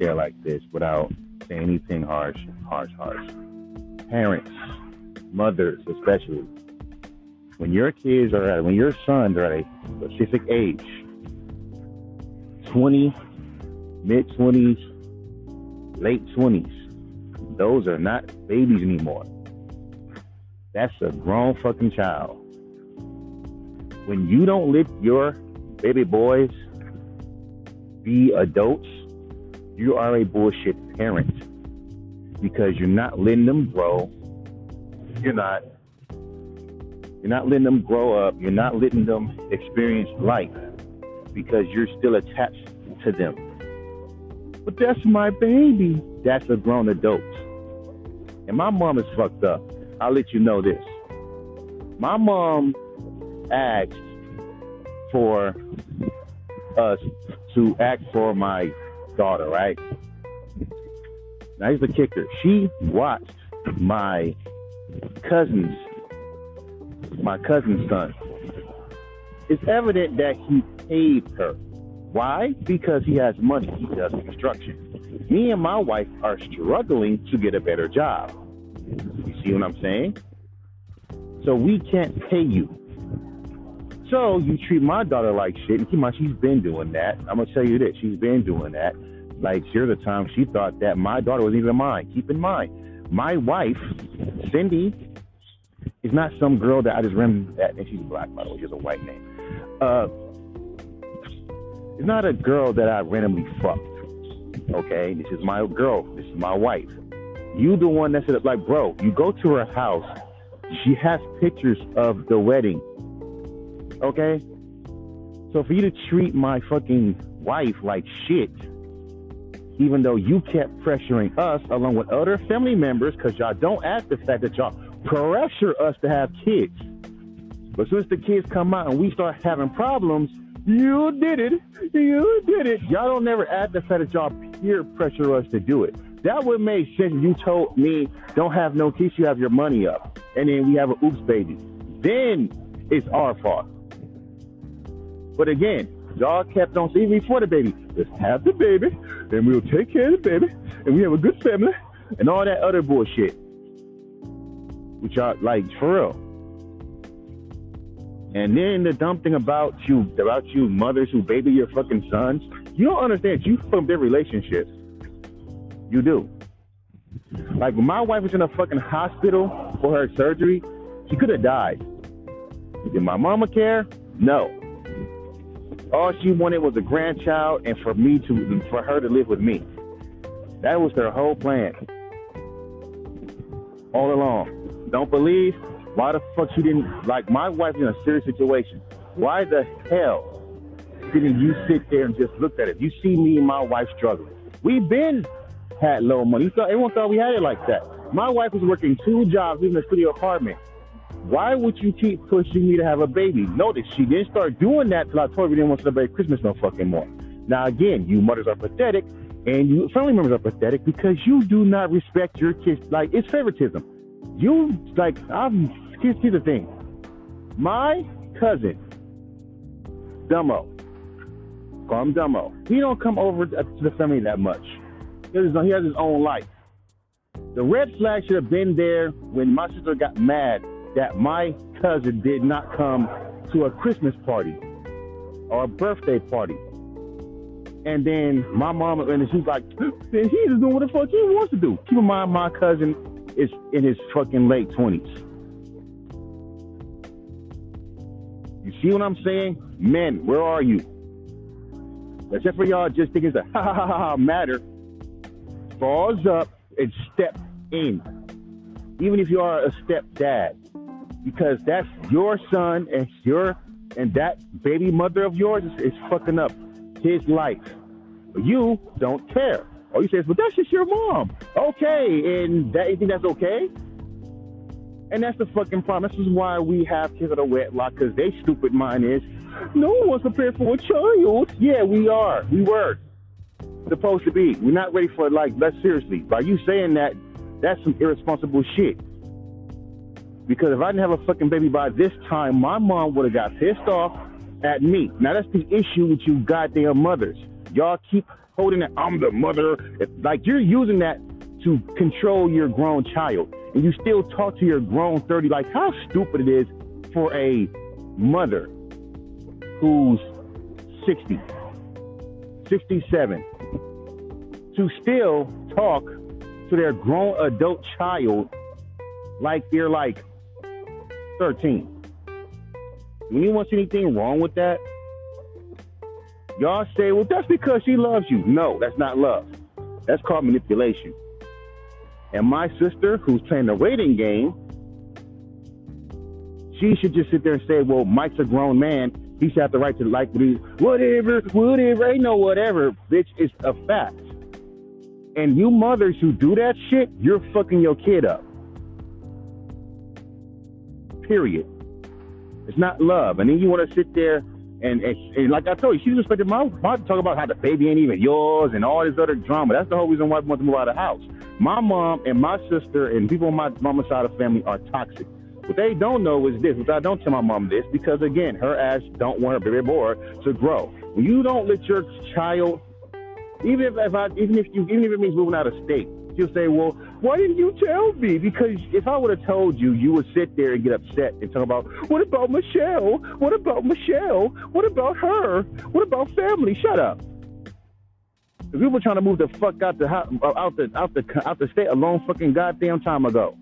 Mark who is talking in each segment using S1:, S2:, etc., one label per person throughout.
S1: it like this without saying anything harsh, harsh, harsh. Parents, mothers especially, when your kids are at, when your sons are at a specific age, 20, mid 20s, late 20s, those are not babies anymore. That's a grown fucking child. When you don't let your baby boys be adults, you are a bullshit parent because you're not letting them grow. You're not you're not letting them grow up. You're not letting them experience life because you're still attached to them. But that's my baby. That's a grown adult. And my mom is fucked up. I'll let you know this. My mom asked for us to act for my daughter, right? Now here's the kicker. She watched my cousin's my cousin's son. It's evident that he paid her. Why? Because he has money. He does construction. Me and my wife are struggling to get a better job. You see what I'm saying? So we can't pay you. So you treat my daughter like shit. And keep in mind, she's been doing that. I'm gonna tell you this: she's been doing that. Like here's a time she thought that my daughter was even mine. Keep in mind, my wife, Cindy, is not some girl that I just ran that, and she's black by the way. She's a white name. Uh, it's not a girl that I randomly fucked. Okay, this is my girl. This is my wife. You the one that said like, bro. You go to her house. She has pictures of the wedding. Okay, so for you to treat my fucking wife like shit, even though you kept pressuring us along with other family members, because y'all don't ask the fact that y'all pressure us to have kids. But since the kids come out and we start having problems, you did it. You did it. Y'all don't never add the fact that y'all peer pressure us to do it. That would make sense you told me, don't have no kids, you have your money up. And then we have an oops baby. Then it's our fault. But again, y'all kept on saying before the baby, let's have the baby, and we'll take care of the baby, and we have a good family, and all that other bullshit. Which y'all like for real. And then the dumb thing about you, about you mothers who baby your fucking sons, you don't understand. You from their relationships. You do. Like when my wife was in a fucking hospital for her surgery, she could have died. Did my mama care? No. All she wanted was a grandchild and for me to, for her to live with me. That was her whole plan. All along. Don't believe? Why the fuck she didn't like my wife in a serious situation? Why the hell didn't you sit there and just look at it? You see me and my wife struggling. We've been had low money. Thought, everyone thought we had it like that. My wife was working two jobs, in a studio apartment. Why would you keep pushing me to have a baby? Notice she didn't start doing that till I told her we didn't want to celebrate Christmas no fucking more. Now again, you mothers are pathetic, and you family members are pathetic because you do not respect your kids. Like it's favoritism. You like I'm here's, the thing. My cousin, Dumbo, call him Dumbo. He don't come over to the family that much. He has, he has his own life. The red flag should have been there when my sister got mad that my cousin did not come to a Christmas party or a birthday party. And then my mom and she's like, then he's doing what the fuck he wants to do. Keep in mind, my cousin is in his fucking late twenties. You see what I'm saying? Men, where are you? Except for y'all just thinking it's a ha ha ha ha matter. Falls up and step in. Even if you are a stepdad. Because that's your son and your and that baby mother of yours is, is fucking up his life. You don't care. All you say is, but that's just your mom. Okay, and that you think that's okay? And that's the fucking problem. This is why we have kids that are wedlock, because they stupid mind is, no one wants to prepare for a child. Yeah, we are. We were supposed to be. We're not ready for like, let's seriously. By you saying that, that's some irresponsible shit. Because if I didn't have a fucking baby by this time, my mom would have got pissed off at me. Now that's the issue with you goddamn mothers. Y'all keep holding that I'm the mother. like you're using that to control your grown child. And you still talk to your grown 30 like how stupid it is for a mother who's 60, 67 to still talk to their grown adult child like they're like 13. Do anyone see anything wrong with that? Y'all say, well, that's because she loves you. No, that's not love. That's called manipulation. And my sister, who's playing the rating game, she should just sit there and say, well, Mike's a grown man. He should have the right to like whatever, whatever. Ain't no whatever, bitch. It's a fact. And you mothers who do that shit, you're fucking your kid up. Period. It's not love. And then you want to sit there and, and, and, like I told you, she's expecting my mom to talk about how the baby ain't even yours and all this other drama. That's the whole reason why we want to move out of the house. My mom and my sister and people on my mama's side of the family are toxic. What they don't know is this, which I don't tell my mom this, because again, her ass don't want her baby boy to grow. When you don't let your child, even if, if I, even if you, even if it means moving out of state, you'll say, well, why didn't you tell me? Because if I would have told you, you would sit there and get upset and talk about, what about Michelle? What about Michelle? What about her? What about family? Shut up. We were trying to move the fuck out the uh, out the out the out the state a long fucking goddamn time ago.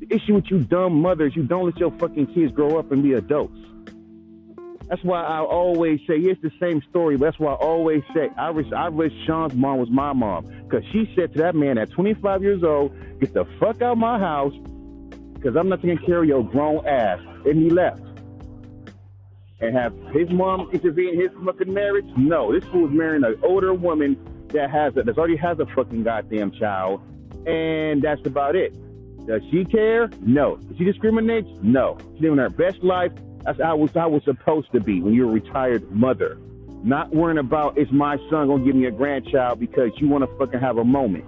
S1: The issue with you dumb mothers, you don't let your fucking kids grow up and be adults. That's why I always say it's the same story. That's why I always say I wish I wish Sean's mom was my mom because she said to that man at 25 years old, "Get the fuck out of my house because I'm not taking care of your grown ass," and he left. And have his mom intervene in his fucking marriage? No, this fool's marrying an older woman that has a, that already has a fucking goddamn child, and that's about it. Does she care? No. Does she discriminates? No. She's living her best life that's how was how was supposed to be when you're a retired mother. Not worrying about is my son gonna give me a grandchild because you want to fucking have a moment.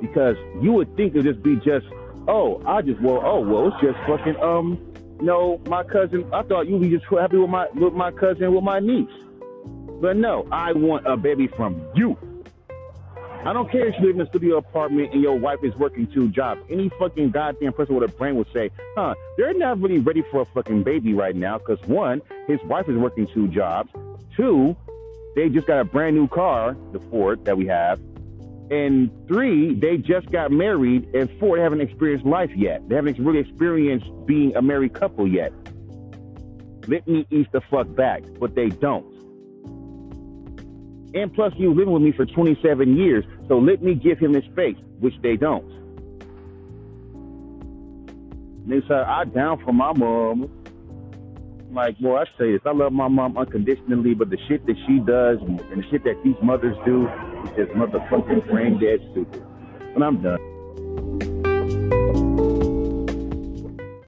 S1: Because you would think it would just be just, oh, I just well, oh well, it's just fucking um, no, my cousin. I thought you'd be just happy with my with my cousin with my niece, but no, I want a baby from you. I don't care if you live in a studio apartment and your wife is working two jobs. Any fucking goddamn person with a brain would say, huh, they're not really ready for a fucking baby right now because one, his wife is working two jobs. Two, they just got a brand new car, the Ford that we have. And three, they just got married. And four, they haven't experienced life yet. They haven't really experienced being a married couple yet. Let me ease the fuck back, but they don't. And plus, you living with me for 27 years, so let me give him his space, which they don't. they uh, say, I down for my mom. Like, boy, I say this. I love my mom unconditionally, but the shit that she does and the shit that these mothers do is just motherfucking brain dead stupid. And I'm done.